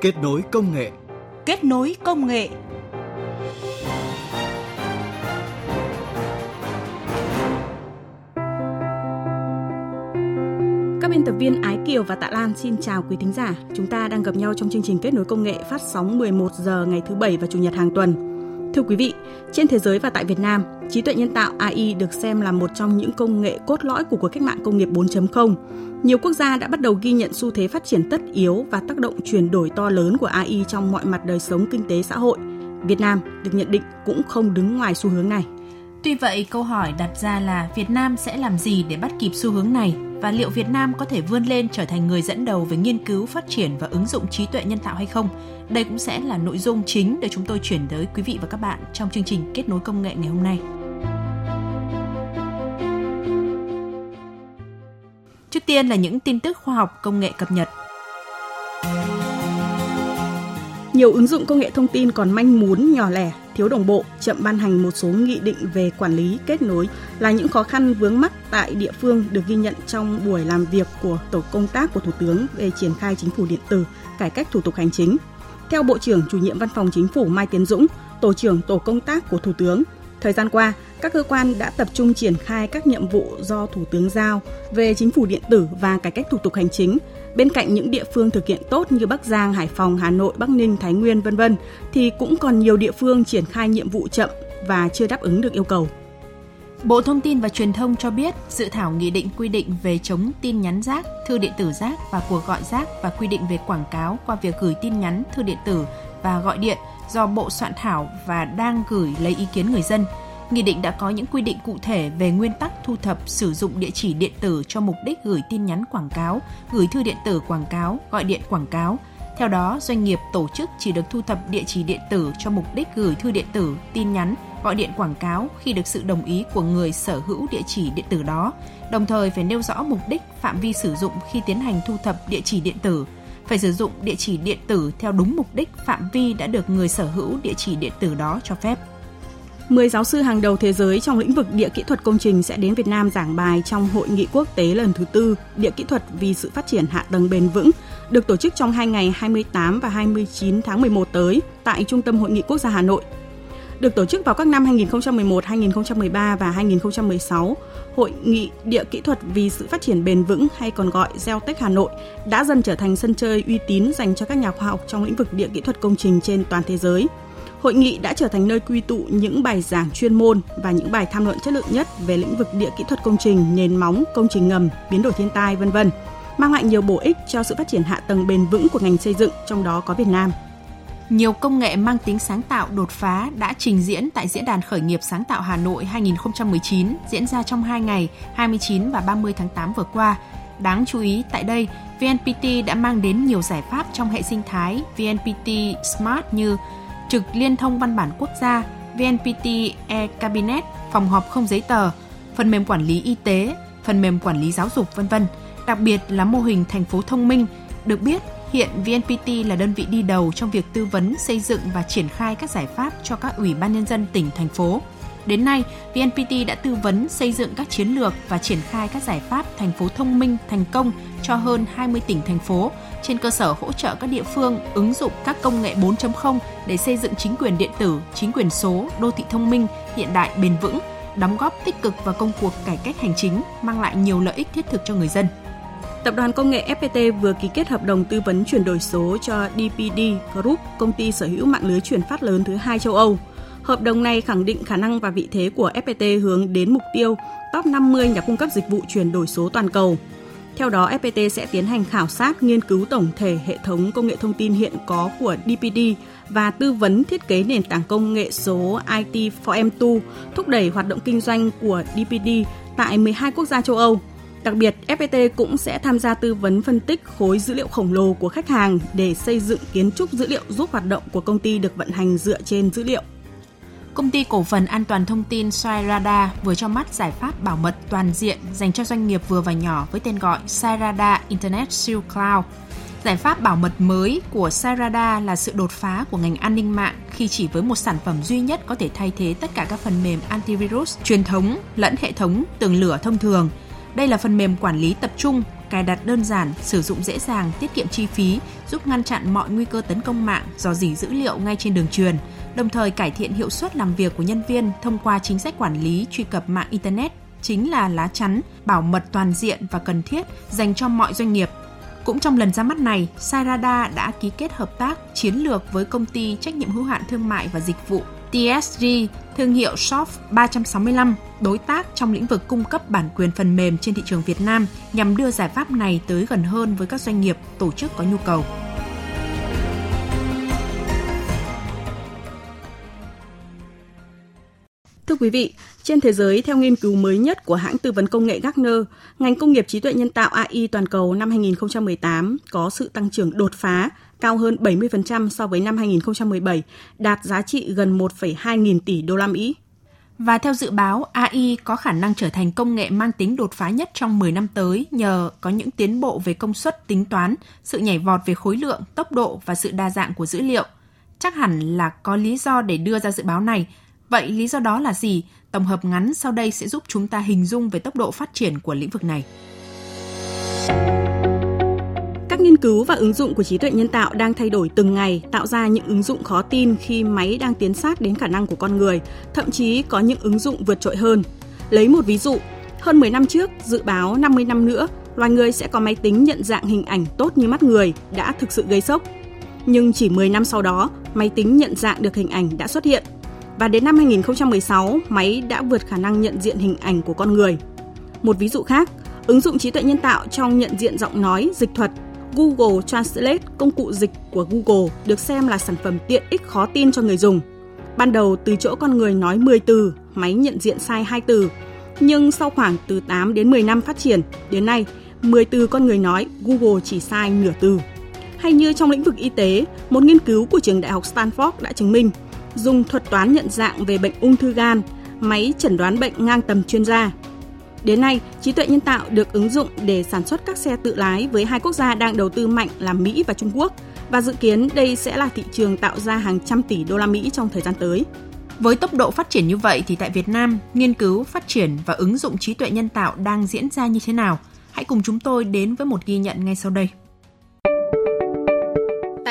Kết nối công nghệ. Kết nối công nghệ. Các biên tập viên Ái Kiều và Tạ Lan xin chào quý thính giả. Chúng ta đang gặp nhau trong chương trình Kết nối công nghệ phát sóng 11 giờ ngày thứ bảy và chủ nhật hàng tuần. Thưa quý vị, trên thế giới và tại Việt Nam, trí tuệ nhân tạo AI được xem là một trong những công nghệ cốt lõi của cuộc cách mạng công nghiệp 4.0. Nhiều quốc gia đã bắt đầu ghi nhận xu thế phát triển tất yếu và tác động chuyển đổi to lớn của AI trong mọi mặt đời sống kinh tế xã hội. Việt Nam được nhận định cũng không đứng ngoài xu hướng này. Tuy vậy, câu hỏi đặt ra là Việt Nam sẽ làm gì để bắt kịp xu hướng này và liệu Việt Nam có thể vươn lên trở thành người dẫn đầu về nghiên cứu, phát triển và ứng dụng trí tuệ nhân tạo hay không? Đây cũng sẽ là nội dung chính để chúng tôi chuyển tới quý vị và các bạn trong chương trình Kết nối công nghệ ngày hôm nay. Trước tiên là những tin tức khoa học công nghệ cập nhật. Nhiều ứng dụng công nghệ thông tin còn manh mún, nhỏ lẻ, thiếu đồng bộ, chậm ban hành một số nghị định về quản lý, kết nối là những khó khăn vướng mắc tại địa phương được ghi nhận trong buổi làm việc của tổ công tác của Thủ tướng về triển khai chính phủ điện tử, cải cách thủ tục hành chính. Theo Bộ trưởng chủ nhiệm Văn phòng Chính phủ Mai Tiến Dũng, Tổ trưởng Tổ công tác của Thủ tướng, thời gian qua, các cơ quan đã tập trung triển khai các nhiệm vụ do Thủ tướng giao về chính phủ điện tử và cải cách thủ tục hành chính. Bên cạnh những địa phương thực hiện tốt như Bắc Giang, Hải Phòng, Hà Nội, Bắc Ninh, Thái Nguyên vân vân thì cũng còn nhiều địa phương triển khai nhiệm vụ chậm và chưa đáp ứng được yêu cầu. Bộ Thông tin và Truyền thông cho biết dự thảo nghị định quy định về chống tin nhắn rác, thư điện tử rác và cuộc gọi rác và quy định về quảng cáo qua việc gửi tin nhắn, thư điện tử và gọi điện do Bộ soạn thảo và đang gửi lấy ý kiến người dân. Nghị định đã có những quy định cụ thể về nguyên tắc thu thập sử dụng địa chỉ điện tử cho mục đích gửi tin nhắn quảng cáo, gửi thư điện tử quảng cáo, gọi điện quảng cáo. Theo đó, doanh nghiệp tổ chức chỉ được thu thập địa chỉ điện tử cho mục đích gửi thư điện tử, tin nhắn, gọi điện quảng cáo khi được sự đồng ý của người sở hữu địa chỉ điện tử đó, đồng thời phải nêu rõ mục đích, phạm vi sử dụng khi tiến hành thu thập địa chỉ điện tử, phải sử dụng địa chỉ điện tử theo đúng mục đích phạm vi đã được người sở hữu địa chỉ điện tử đó cho phép. 10 giáo sư hàng đầu thế giới trong lĩnh vực địa kỹ thuật công trình sẽ đến Việt Nam giảng bài trong hội nghị quốc tế lần thứ tư Địa kỹ thuật vì sự phát triển hạ tầng bền vững, được tổ chức trong hai ngày 28 và 29 tháng 11 tới tại Trung tâm Hội nghị Quốc gia Hà Nội. Được tổ chức vào các năm 2011, 2013 và 2016, Hội nghị Địa kỹ thuật vì sự phát triển bền vững hay còn gọi Geotech Hà Nội đã dần trở thành sân chơi uy tín dành cho các nhà khoa học trong lĩnh vực địa kỹ thuật công trình trên toàn thế giới – Hội nghị đã trở thành nơi quy tụ những bài giảng chuyên môn và những bài tham luận chất lượng nhất về lĩnh vực địa kỹ thuật công trình, nền móng, công trình ngầm, biến đổi thiên tai vân vân, mang lại nhiều bổ ích cho sự phát triển hạ tầng bền vững của ngành xây dựng, trong đó có Việt Nam. Nhiều công nghệ mang tính sáng tạo đột phá đã trình diễn tại Diễn đàn Khởi nghiệp Sáng tạo Hà Nội 2019 diễn ra trong 2 ngày 29 và 30 tháng 8 vừa qua. Đáng chú ý tại đây, VNPT đã mang đến nhiều giải pháp trong hệ sinh thái VNPT Smart như trực liên thông văn bản quốc gia, VNPT e-Cabinet, phòng họp không giấy tờ, phần mềm quản lý y tế, phần mềm quản lý giáo dục vân vân. Đặc biệt là mô hình thành phố thông minh, được biết hiện VNPT là đơn vị đi đầu trong việc tư vấn, xây dựng và triển khai các giải pháp cho các ủy ban nhân dân tỉnh thành phố. Đến nay, VNPT đã tư vấn xây dựng các chiến lược và triển khai các giải pháp thành phố thông minh thành công cho hơn 20 tỉnh thành phố trên cơ sở hỗ trợ các địa phương ứng dụng các công nghệ 4.0 để xây dựng chính quyền điện tử, chính quyền số, đô thị thông minh, hiện đại bền vững, đóng góp tích cực vào công cuộc cải cách hành chính, mang lại nhiều lợi ích thiết thực cho người dân. Tập đoàn công nghệ FPT vừa ký kết hợp đồng tư vấn chuyển đổi số cho DPD Group, công ty sở hữu mạng lưới truyền phát lớn thứ hai châu Âu. Hợp đồng này khẳng định khả năng và vị thế của FPT hướng đến mục tiêu top 50 nhà cung cấp dịch vụ chuyển đổi số toàn cầu. Theo đó, FPT sẽ tiến hành khảo sát, nghiên cứu tổng thể hệ thống công nghệ thông tin hiện có của DPD và tư vấn thiết kế nền tảng công nghệ số IT for M2, thúc đẩy hoạt động kinh doanh của DPD tại 12 quốc gia châu Âu. Đặc biệt, FPT cũng sẽ tham gia tư vấn phân tích khối dữ liệu khổng lồ của khách hàng để xây dựng kiến trúc dữ liệu giúp hoạt động của công ty được vận hành dựa trên dữ liệu. Công ty cổ phần an toàn thông tin Sairada vừa cho mắt giải pháp bảo mật toàn diện dành cho doanh nghiệp vừa và nhỏ với tên gọi Sairada Internet Shield Cloud. Giải pháp bảo mật mới của Sairada là sự đột phá của ngành an ninh mạng khi chỉ với một sản phẩm duy nhất có thể thay thế tất cả các phần mềm antivirus truyền thống lẫn hệ thống tường lửa thông thường. Đây là phần mềm quản lý tập trung cài đặt đơn giản, sử dụng dễ dàng, tiết kiệm chi phí, giúp ngăn chặn mọi nguy cơ tấn công mạng, do dỉ dữ liệu ngay trên đường truyền, đồng thời cải thiện hiệu suất làm việc của nhân viên thông qua chính sách quản lý truy cập mạng Internet chính là lá chắn, bảo mật toàn diện và cần thiết dành cho mọi doanh nghiệp. Cũng trong lần ra mắt này, Sairada đã ký kết hợp tác chiến lược với công ty trách nhiệm hữu hạn thương mại và dịch vụ TSG, thương hiệu Shop 365, đối tác trong lĩnh vực cung cấp bản quyền phần mềm trên thị trường Việt Nam nhằm đưa giải pháp này tới gần hơn với các doanh nghiệp, tổ chức có nhu cầu. Thưa quý vị, trên thế giới, theo nghiên cứu mới nhất của hãng tư vấn công nghệ Gartner, ngành công nghiệp trí tuệ nhân tạo AI toàn cầu năm 2018 có sự tăng trưởng đột phá, cao hơn 70% so với năm 2017, đạt giá trị gần 1,2 nghìn tỷ đô la Mỹ. Và theo dự báo, AI có khả năng trở thành công nghệ mang tính đột phá nhất trong 10 năm tới nhờ có những tiến bộ về công suất tính toán, sự nhảy vọt về khối lượng, tốc độ và sự đa dạng của dữ liệu. Chắc hẳn là có lý do để đưa ra dự báo này. Vậy lý do đó là gì? Tổng hợp ngắn sau đây sẽ giúp chúng ta hình dung về tốc độ phát triển của lĩnh vực này. Các nghiên cứu và ứng dụng của trí tuệ nhân tạo đang thay đổi từng ngày, tạo ra những ứng dụng khó tin khi máy đang tiến sát đến khả năng của con người, thậm chí có những ứng dụng vượt trội hơn. Lấy một ví dụ, hơn 10 năm trước, dự báo 50 năm nữa, loài người sẽ có máy tính nhận dạng hình ảnh tốt như mắt người đã thực sự gây sốc. Nhưng chỉ 10 năm sau đó, máy tính nhận dạng được hình ảnh đã xuất hiện. Và đến năm 2016, máy đã vượt khả năng nhận diện hình ảnh của con người. Một ví dụ khác, ứng dụng trí tuệ nhân tạo trong nhận diện giọng nói, dịch thuật Google Translate, công cụ dịch của Google, được xem là sản phẩm tiện ích khó tin cho người dùng. Ban đầu từ chỗ con người nói 10 từ, máy nhận diện sai 2 từ. Nhưng sau khoảng từ 8 đến 10 năm phát triển, đến nay, 10 từ con người nói, Google chỉ sai nửa từ. Hay như trong lĩnh vực y tế, một nghiên cứu của trường đại học Stanford đã chứng minh, dùng thuật toán nhận dạng về bệnh ung thư gan, máy chẩn đoán bệnh ngang tầm chuyên gia Đến nay, trí tuệ nhân tạo được ứng dụng để sản xuất các xe tự lái với hai quốc gia đang đầu tư mạnh là Mỹ và Trung Quốc và dự kiến đây sẽ là thị trường tạo ra hàng trăm tỷ đô la Mỹ trong thời gian tới. Với tốc độ phát triển như vậy thì tại Việt Nam, nghiên cứu, phát triển và ứng dụng trí tuệ nhân tạo đang diễn ra như thế nào? Hãy cùng chúng tôi đến với một ghi nhận ngay sau đây.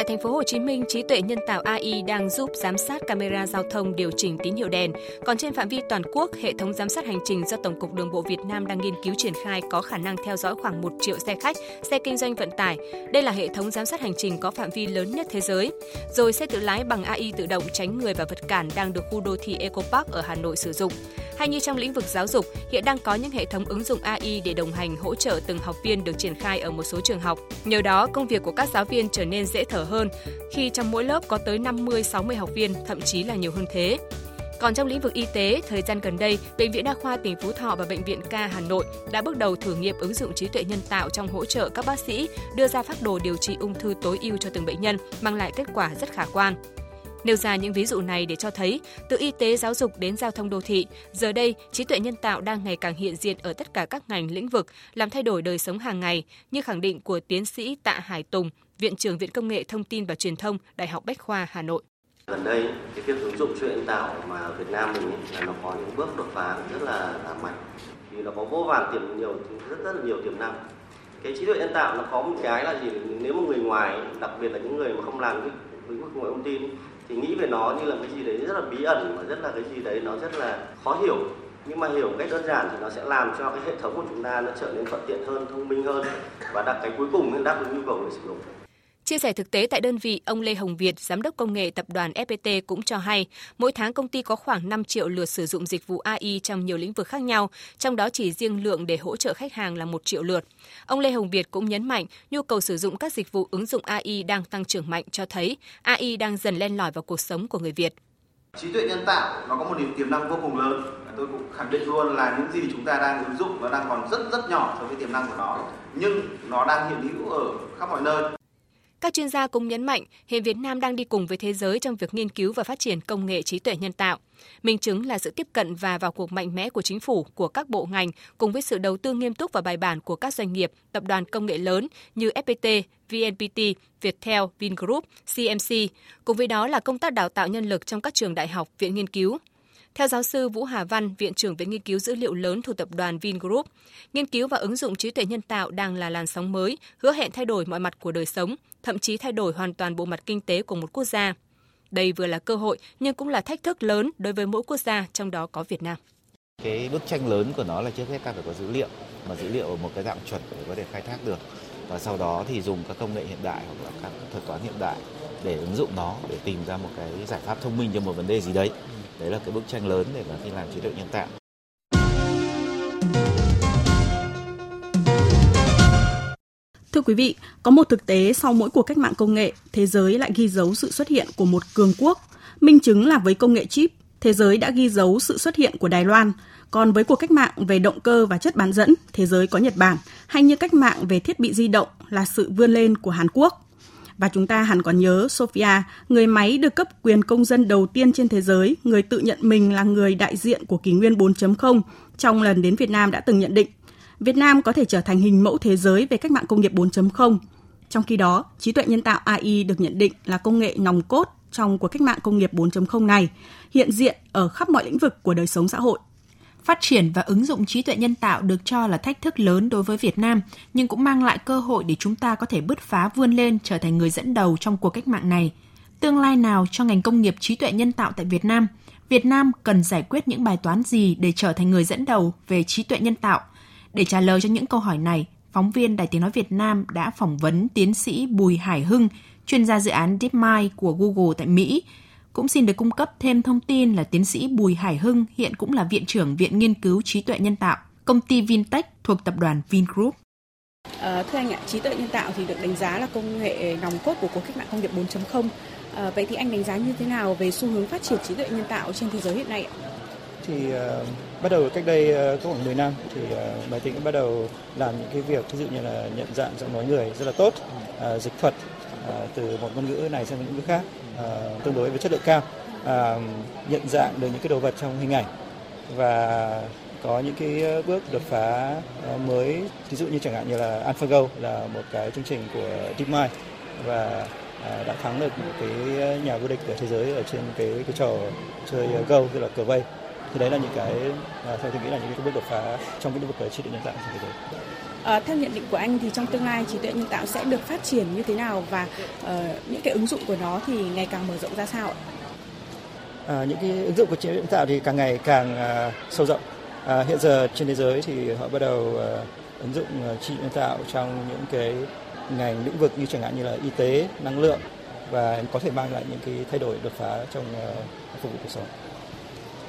Thành phố Hồ Chí Minh, trí tuệ nhân tạo AI đang giúp giám sát camera giao thông điều chỉnh tín hiệu đèn. Còn trên phạm vi toàn quốc, hệ thống giám sát hành trình do Tổng cục Đường bộ Việt Nam đang nghiên cứu triển khai có khả năng theo dõi khoảng 1 triệu xe khách, xe kinh doanh vận tải. Đây là hệ thống giám sát hành trình có phạm vi lớn nhất thế giới. Rồi xe tự lái bằng AI tự động tránh người và vật cản đang được khu đô thị Eco Park ở Hà Nội sử dụng. Hay như trong lĩnh vực giáo dục, hiện đang có những hệ thống ứng dụng AI để đồng hành hỗ trợ từng học viên được triển khai ở một số trường học. Nhờ đó, công việc của các giáo viên trở nên dễ thở hơn khi trong mỗi lớp có tới 50-60 học viên, thậm chí là nhiều hơn thế. Còn trong lĩnh vực y tế, thời gian gần đây, Bệnh viện Đa khoa tỉnh Phú Thọ và Bệnh viện K Hà Nội đã bước đầu thử nghiệm ứng dụng trí tuệ nhân tạo trong hỗ trợ các bác sĩ đưa ra phác đồ điều trị ung thư tối ưu cho từng bệnh nhân, mang lại kết quả rất khả quan. Nêu ra những ví dụ này để cho thấy, từ y tế giáo dục đến giao thông đô thị, giờ đây trí tuệ nhân tạo đang ngày càng hiện diện ở tất cả các ngành lĩnh vực, làm thay đổi đời sống hàng ngày, như khẳng định của tiến sĩ Tạ Hải Tùng, Viện trưởng Viện Công nghệ Thông tin và Truyền thông, Đại học Bách khoa Hà Nội. Gần đây, cái việc ứng dụng trí tuệ nhân tạo mà Việt Nam mình ấy, là nó có những bước đột phá rất là, là mạnh. Vì nó có vô vàn tiềm nhiều rất rất là nhiều tiềm năng. Cái trí tuệ nhân tạo nó có một cái là gì? Nếu mà người ngoài, đặc biệt là những người mà không làm cái lĩnh vực công nghệ thông tin thì nghĩ về nó như là cái gì đấy rất là bí ẩn và rất là cái gì đấy nó rất là khó hiểu. Nhưng mà hiểu cách đơn giản thì nó sẽ làm cho cái hệ thống của chúng ta nó trở nên thuận tiện hơn, thông minh hơn. Và đặt cái cuối cùng, đáp ứng nhu cầu người sử dụng. Chia sẻ thực tế tại đơn vị, ông Lê Hồng Việt, giám đốc công nghệ tập đoàn FPT cũng cho hay, mỗi tháng công ty có khoảng 5 triệu lượt sử dụng dịch vụ AI trong nhiều lĩnh vực khác nhau, trong đó chỉ riêng lượng để hỗ trợ khách hàng là 1 triệu lượt. Ông Lê Hồng Việt cũng nhấn mạnh, nhu cầu sử dụng các dịch vụ ứng dụng AI đang tăng trưởng mạnh cho thấy AI đang dần len lỏi vào cuộc sống của người Việt. Trí tuệ nhân tạo nó có một điểm tiềm năng vô cùng lớn. Tôi cũng khẳng định luôn là những gì chúng ta đang ứng dụng nó đang còn rất rất nhỏ so với tiềm năng của nó, nhưng nó đang hiện hữu ở khắp mọi nơi. Các chuyên gia cũng nhấn mạnh, hiện Việt Nam đang đi cùng với thế giới trong việc nghiên cứu và phát triển công nghệ trí tuệ nhân tạo. Minh chứng là sự tiếp cận và vào cuộc mạnh mẽ của chính phủ, của các bộ ngành cùng với sự đầu tư nghiêm túc và bài bản của các doanh nghiệp, tập đoàn công nghệ lớn như FPT, VNPT, Viettel, Vingroup, CMC. Cùng với đó là công tác đào tạo nhân lực trong các trường đại học, viện nghiên cứu. Theo giáo sư Vũ Hà Văn, Viện trưởng Viện Nghiên cứu Dữ liệu lớn thuộc tập đoàn Vingroup, nghiên cứu và ứng dụng trí tuệ nhân tạo đang là làn sóng mới, hứa hẹn thay đổi mọi mặt của đời sống, thậm chí thay đổi hoàn toàn bộ mặt kinh tế của một quốc gia. Đây vừa là cơ hội nhưng cũng là thách thức lớn đối với mỗi quốc gia, trong đó có Việt Nam. Cái bức tranh lớn của nó là trước hết ta phải có dữ liệu, mà dữ liệu ở một cái dạng chuẩn để có thể khai thác được. Và sau đó thì dùng các công nghệ hiện đại hoặc là các thuật toán hiện đại để ứng dụng nó để tìm ra một cái giải pháp thông minh cho một vấn đề gì đấy. Đấy là cái bức tranh lớn để mà khi làm trí tuệ nhân tạo. Thưa quý vị, có một thực tế sau mỗi cuộc cách mạng công nghệ, thế giới lại ghi dấu sự xuất hiện của một cường quốc. Minh chứng là với công nghệ chip, thế giới đã ghi dấu sự xuất hiện của Đài Loan. Còn với cuộc cách mạng về động cơ và chất bán dẫn, thế giới có Nhật Bản, hay như cách mạng về thiết bị di động là sự vươn lên của Hàn Quốc. Và chúng ta hẳn còn nhớ Sophia, người máy được cấp quyền công dân đầu tiên trên thế giới, người tự nhận mình là người đại diện của kỷ nguyên 4.0, trong lần đến Việt Nam đã từng nhận định Việt Nam có thể trở thành hình mẫu thế giới về cách mạng công nghiệp 4.0. Trong khi đó, trí tuệ nhân tạo AI được nhận định là công nghệ nòng cốt trong cuộc cách mạng công nghiệp 4.0 này, hiện diện ở khắp mọi lĩnh vực của đời sống xã hội. Phát triển và ứng dụng trí tuệ nhân tạo được cho là thách thức lớn đối với Việt Nam, nhưng cũng mang lại cơ hội để chúng ta có thể bứt phá vươn lên trở thành người dẫn đầu trong cuộc cách mạng này. Tương lai nào cho ngành công nghiệp trí tuệ nhân tạo tại Việt Nam? Việt Nam cần giải quyết những bài toán gì để trở thành người dẫn đầu về trí tuệ nhân tạo? Để trả lời cho những câu hỏi này, phóng viên Đài Tiếng Nói Việt Nam đã phỏng vấn tiến sĩ Bùi Hải Hưng, chuyên gia dự án DeepMind của Google tại Mỹ. Cũng xin được cung cấp thêm thông tin là tiến sĩ Bùi Hải Hưng hiện cũng là Viện trưởng Viện Nghiên cứu Trí tuệ Nhân tạo, công ty Vintech thuộc tập đoàn Vingroup. À, thưa anh ạ, trí tuệ nhân tạo thì được đánh giá là công nghệ nòng cốt của cuộc cách mạng công nghiệp 4.0. À, vậy thì anh đánh giá như thế nào về xu hướng phát triển trí tuệ nhân tạo trên thế giới hiện nay ạ? Thì uh, bắt đầu cách đây uh, có khoảng 10 năm thì uh, máy tính bắt đầu làm những cái việc ví dụ như là nhận dạng giọng nói người rất là tốt, uh, dịch thuật À, từ một ngôn ngữ này sang ngôn ngữ khác à, tương đối với chất lượng cao, à, nhận dạng được những cái đồ vật trong hình ảnh và có những cái bước đột phá mới ví dụ như chẳng hạn như là AlphaGo là một cái chương trình của DeepMind và đã thắng được một cái nhà vô địch ở thế giới ở trên cái cái trò chơi Go tức là cờ vây thì đấy là những cái theo tôi nghĩ là những cái bước đột phá trong cái lĩnh vực trí tuệ nhân tạo trên thế giới. À, theo nhận định của anh thì trong tương lai trí tuệ nhân tạo sẽ được phát triển như thế nào và uh, những cái ứng dụng của nó thì ngày càng mở rộng ra sao ạ? À, những cái ứng dụng của trí tuệ nhân tạo thì càng ngày càng uh, sâu rộng. À, hiện giờ trên thế giới thì họ bắt đầu uh, ứng dụng uh, trí tuệ nhân tạo trong những cái ngành lĩnh vực như chẳng hạn như là y tế, năng lượng và có thể mang lại những cái thay đổi đột phá trong uh, phục vụ cuộc sống.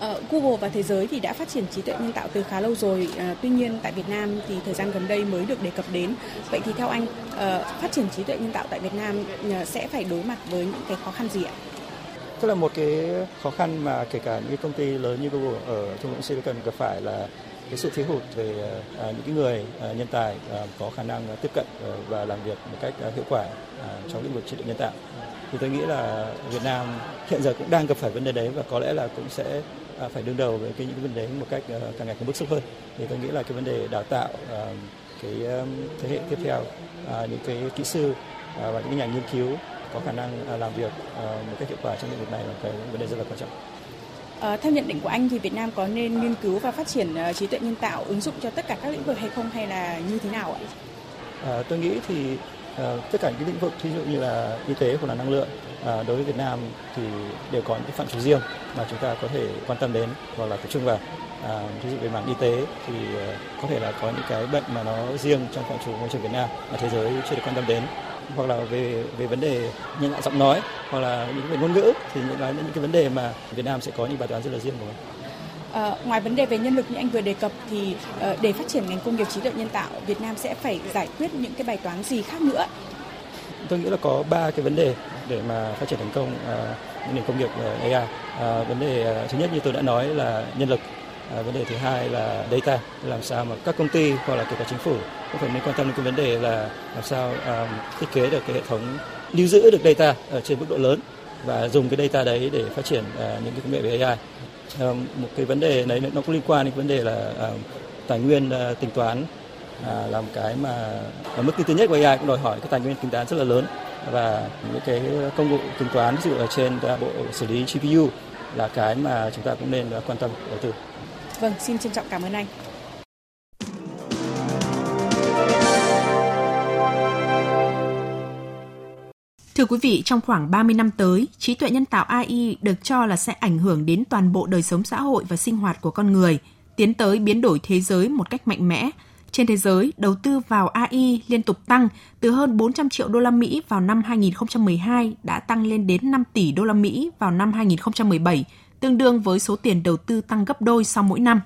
Ờ, Google và thế giới thì đã phát triển trí tuệ nhân tạo từ khá lâu rồi. Ờ, tuy nhiên tại Việt Nam thì thời gian gần đây mới được đề cập đến. Vậy thì theo anh, ờ, phát triển trí tuệ nhân tạo tại Việt Nam sẽ phải đối mặt với những cái khó khăn gì ạ? Tức là một cái khó khăn mà kể cả những công ty lớn như Google ở thung lũng Silicon gặp phải là cái sự thiếu hụt về những cái người nhân tài có khả năng tiếp cận và làm việc một cách hiệu quả trong lĩnh vực trí tuệ nhân tạo. Thì tôi nghĩ là Việt Nam hiện giờ cũng đang gặp phải vấn đề đấy và có lẽ là cũng sẽ phải đương đầu với cái những cái vấn đề một cách à, càng ngày càng bức xúc hơn thì tôi nghĩ là cái vấn đề đào tạo à, cái thế hệ tiếp theo những cái kỹ sư và những nhà nghiên cứu có khả năng làm việc một cách hiệu quả trong lĩnh vực này là cái vấn đề rất là quan trọng. À, theo nhận định của anh thì Việt Nam có nên nghiên cứu và phát triển uh, trí tuệ nhân tạo ứng dụng cho tất cả các lĩnh vực hay không hay là như thế nào ạ? À, tôi nghĩ thì Ờ, tất cả những lĩnh vực ví dụ như là y tế hoặc là năng lượng à, đối với Việt Nam thì đều có những phạm trù riêng mà chúng ta có thể quan tâm đến hoặc là tập trung vào. Ờ, à, ví dụ về mảng y tế thì có thể là có những cái bệnh mà nó riêng trong phạm trù môi trường Việt Nam mà thế giới chưa được quan tâm đến hoặc là về về vấn đề nhân dạng giọng nói hoặc là những về ngôn ngữ thì những cái những cái vấn đề mà Việt Nam sẽ có những bài toán rất là riêng của mình. À, ngoài vấn đề về nhân lực như anh vừa đề cập thì à, để phát triển ngành công nghiệp trí tuệ nhân tạo, Việt Nam sẽ phải giải quyết những cái bài toán gì khác nữa? Tôi nghĩ là có ba cái vấn đề để mà phát triển thành công à, nền công nghiệp AI. À, vấn đề thứ nhất như tôi đã nói là nhân lực. À, vấn đề thứ hai là data, làm sao mà các công ty hoặc là kể cả chính phủ cũng phải nên quan tâm đến cái vấn đề là làm sao à, thiết kế được cái hệ thống lưu giữ được data ở trên mức độ lớn và dùng cái data đấy để phát triển à, những cái công nghệ về AI. Ờ, một cái vấn đề đấy nó cũng liên quan đến vấn đề là ờ, tài nguyên ờ, tính toán à, là một cái mà ở mức tiên tiến nhất của AI cũng đòi hỏi cái tài nguyên tính toán rất là lớn và những cái công cụ tính toán ví dụ ở trên bộ xử lý GPU là cái mà chúng ta cũng nên quan tâm đầu tư. Vâng, xin trân trọng cảm ơn anh. Thưa quý vị, trong khoảng 30 năm tới, trí tuệ nhân tạo AI được cho là sẽ ảnh hưởng đến toàn bộ đời sống xã hội và sinh hoạt của con người, tiến tới biến đổi thế giới một cách mạnh mẽ. Trên thế giới, đầu tư vào AI liên tục tăng từ hơn 400 triệu đô la Mỹ vào năm 2012 đã tăng lên đến 5 tỷ đô la Mỹ vào năm 2017, tương đương với số tiền đầu tư tăng gấp đôi sau mỗi năm.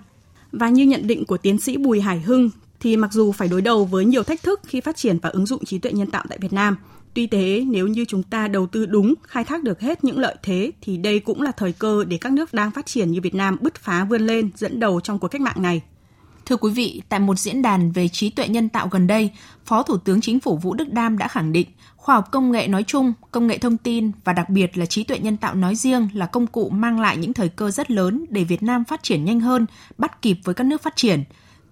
Và như nhận định của tiến sĩ Bùi Hải Hưng, thì mặc dù phải đối đầu với nhiều thách thức khi phát triển và ứng dụng trí tuệ nhân tạo tại Việt Nam, Tuy thế, nếu như chúng ta đầu tư đúng, khai thác được hết những lợi thế thì đây cũng là thời cơ để các nước đang phát triển như Việt Nam bứt phá vươn lên, dẫn đầu trong cuộc cách mạng này. Thưa quý vị, tại một diễn đàn về trí tuệ nhân tạo gần đây, Phó Thủ tướng Chính phủ Vũ Đức Đam đã khẳng định khoa học công nghệ nói chung, công nghệ thông tin và đặc biệt là trí tuệ nhân tạo nói riêng là công cụ mang lại những thời cơ rất lớn để Việt Nam phát triển nhanh hơn, bắt kịp với các nước phát triển.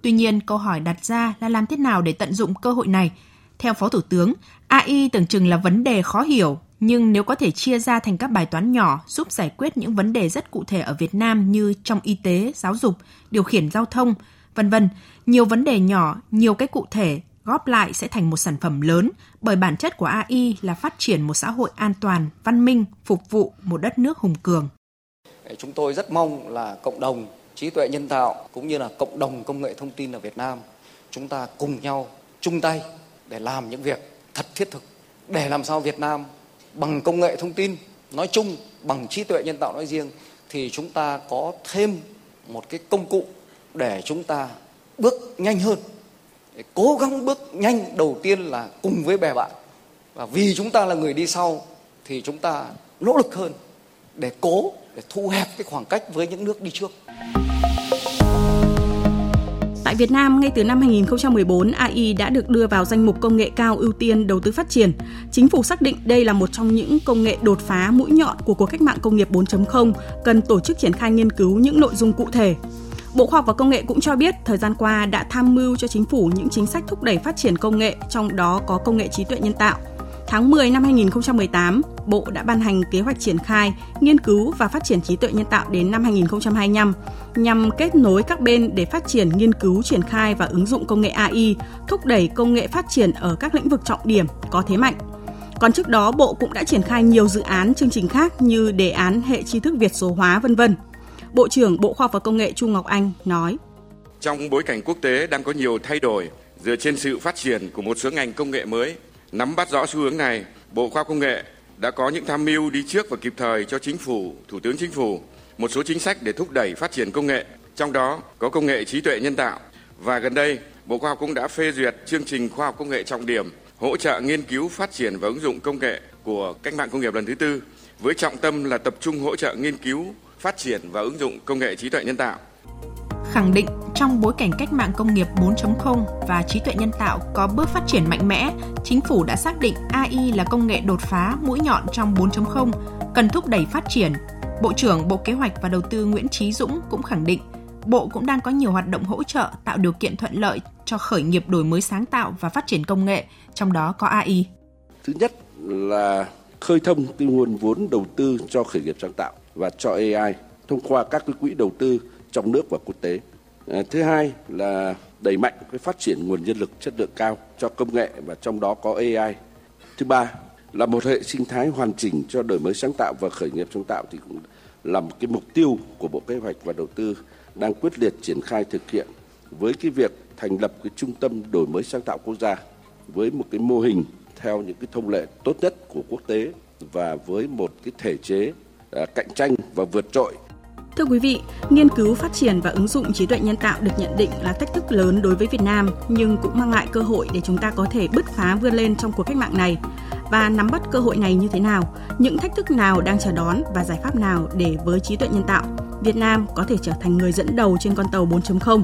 Tuy nhiên, câu hỏi đặt ra là làm thế nào để tận dụng cơ hội này – theo Phó Thủ tướng, AI tưởng chừng là vấn đề khó hiểu, nhưng nếu có thể chia ra thành các bài toán nhỏ giúp giải quyết những vấn đề rất cụ thể ở Việt Nam như trong y tế, giáo dục, điều khiển giao thông, vân vân, nhiều vấn đề nhỏ, nhiều cái cụ thể góp lại sẽ thành một sản phẩm lớn bởi bản chất của AI là phát triển một xã hội an toàn, văn minh, phục vụ một đất nước hùng cường. Chúng tôi rất mong là cộng đồng trí tuệ nhân tạo cũng như là cộng đồng công nghệ thông tin ở Việt Nam chúng ta cùng nhau chung tay để làm những việc thật thiết thực, để làm sao Việt Nam bằng công nghệ thông tin nói chung, bằng trí tuệ nhân tạo nói riêng thì chúng ta có thêm một cái công cụ để chúng ta bước nhanh hơn để cố gắng bước nhanh đầu tiên là cùng với bè bạn và vì chúng ta là người đi sau thì chúng ta nỗ lực hơn để cố, để thu hẹp cái khoảng cách với những nước đi trước. Tại Việt Nam, ngay từ năm 2014, AI đã được đưa vào danh mục công nghệ cao ưu tiên đầu tư phát triển. Chính phủ xác định đây là một trong những công nghệ đột phá mũi nhọn của cuộc cách mạng công nghiệp 4.0, cần tổ chức triển khai nghiên cứu những nội dung cụ thể. Bộ Khoa học và Công nghệ cũng cho biết thời gian qua đã tham mưu cho chính phủ những chính sách thúc đẩy phát triển công nghệ, trong đó có công nghệ trí tuệ nhân tạo – Tháng 10 năm 2018, Bộ đã ban hành kế hoạch triển khai, nghiên cứu và phát triển trí tuệ nhân tạo đến năm 2025 nhằm kết nối các bên để phát triển nghiên cứu, triển khai và ứng dụng công nghệ AI, thúc đẩy công nghệ phát triển ở các lĩnh vực trọng điểm có thế mạnh. Còn trước đó, Bộ cũng đã triển khai nhiều dự án, chương trình khác như đề án hệ tri thức Việt số hóa vân vân. Bộ trưởng Bộ Khoa học và Công nghệ Trung Ngọc Anh nói: Trong bối cảnh quốc tế đang có nhiều thay đổi dựa trên sự phát triển của một số ngành công nghệ mới Nắm bắt rõ xu hướng này, Bộ Khoa học Công nghệ đã có những tham mưu đi trước và kịp thời cho Chính phủ, Thủ tướng Chính phủ một số chính sách để thúc đẩy phát triển công nghệ, trong đó có công nghệ trí tuệ nhân tạo. Và gần đây, Bộ Khoa học cũng đã phê duyệt chương trình khoa học công nghệ trọng điểm hỗ trợ nghiên cứu, phát triển và ứng dụng công nghệ của cách mạng công nghiệp lần thứ tư với trọng tâm là tập trung hỗ trợ nghiên cứu, phát triển và ứng dụng công nghệ trí tuệ nhân tạo khẳng định trong bối cảnh cách mạng công nghiệp 4.0 và trí tuệ nhân tạo có bước phát triển mạnh mẽ, chính phủ đã xác định AI là công nghệ đột phá mũi nhọn trong 4.0, cần thúc đẩy phát triển. Bộ trưởng Bộ Kế hoạch và Đầu tư Nguyễn Trí Dũng cũng khẳng định, Bộ cũng đang có nhiều hoạt động hỗ trợ tạo điều kiện thuận lợi cho khởi nghiệp đổi mới sáng tạo và phát triển công nghệ, trong đó có AI. Thứ nhất là khơi thông cái nguồn vốn đầu tư cho khởi nghiệp sáng tạo và cho AI thông qua các cái quỹ đầu tư trong nước và quốc tế. À, thứ hai là đẩy mạnh cái phát triển nguồn nhân lực chất lượng cao cho công nghệ và trong đó có AI. Thứ ba là một hệ sinh thái hoàn chỉnh cho đổi mới sáng tạo và khởi nghiệp sáng tạo thì cũng là một cái mục tiêu của Bộ Kế hoạch và Đầu tư đang quyết liệt triển khai thực hiện với cái việc thành lập cái trung tâm đổi mới sáng tạo quốc gia với một cái mô hình theo những cái thông lệ tốt nhất của quốc tế và với một cái thể chế à, cạnh tranh và vượt trội Thưa quý vị, nghiên cứu phát triển và ứng dụng trí tuệ nhân tạo được nhận định là thách thức lớn đối với Việt Nam nhưng cũng mang lại cơ hội để chúng ta có thể bứt phá vươn lên trong cuộc cách mạng này. Và nắm bắt cơ hội này như thế nào, những thách thức nào đang chờ đón và giải pháp nào để với trí tuệ nhân tạo, Việt Nam có thể trở thành người dẫn đầu trên con tàu 4.0.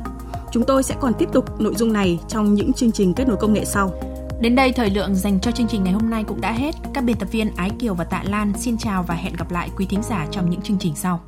Chúng tôi sẽ còn tiếp tục nội dung này trong những chương trình kết nối công nghệ sau. Đến đây thời lượng dành cho chương trình ngày hôm nay cũng đã hết. Các biên tập viên Ái Kiều và Tạ Lan xin chào và hẹn gặp lại quý thính giả trong những chương trình sau.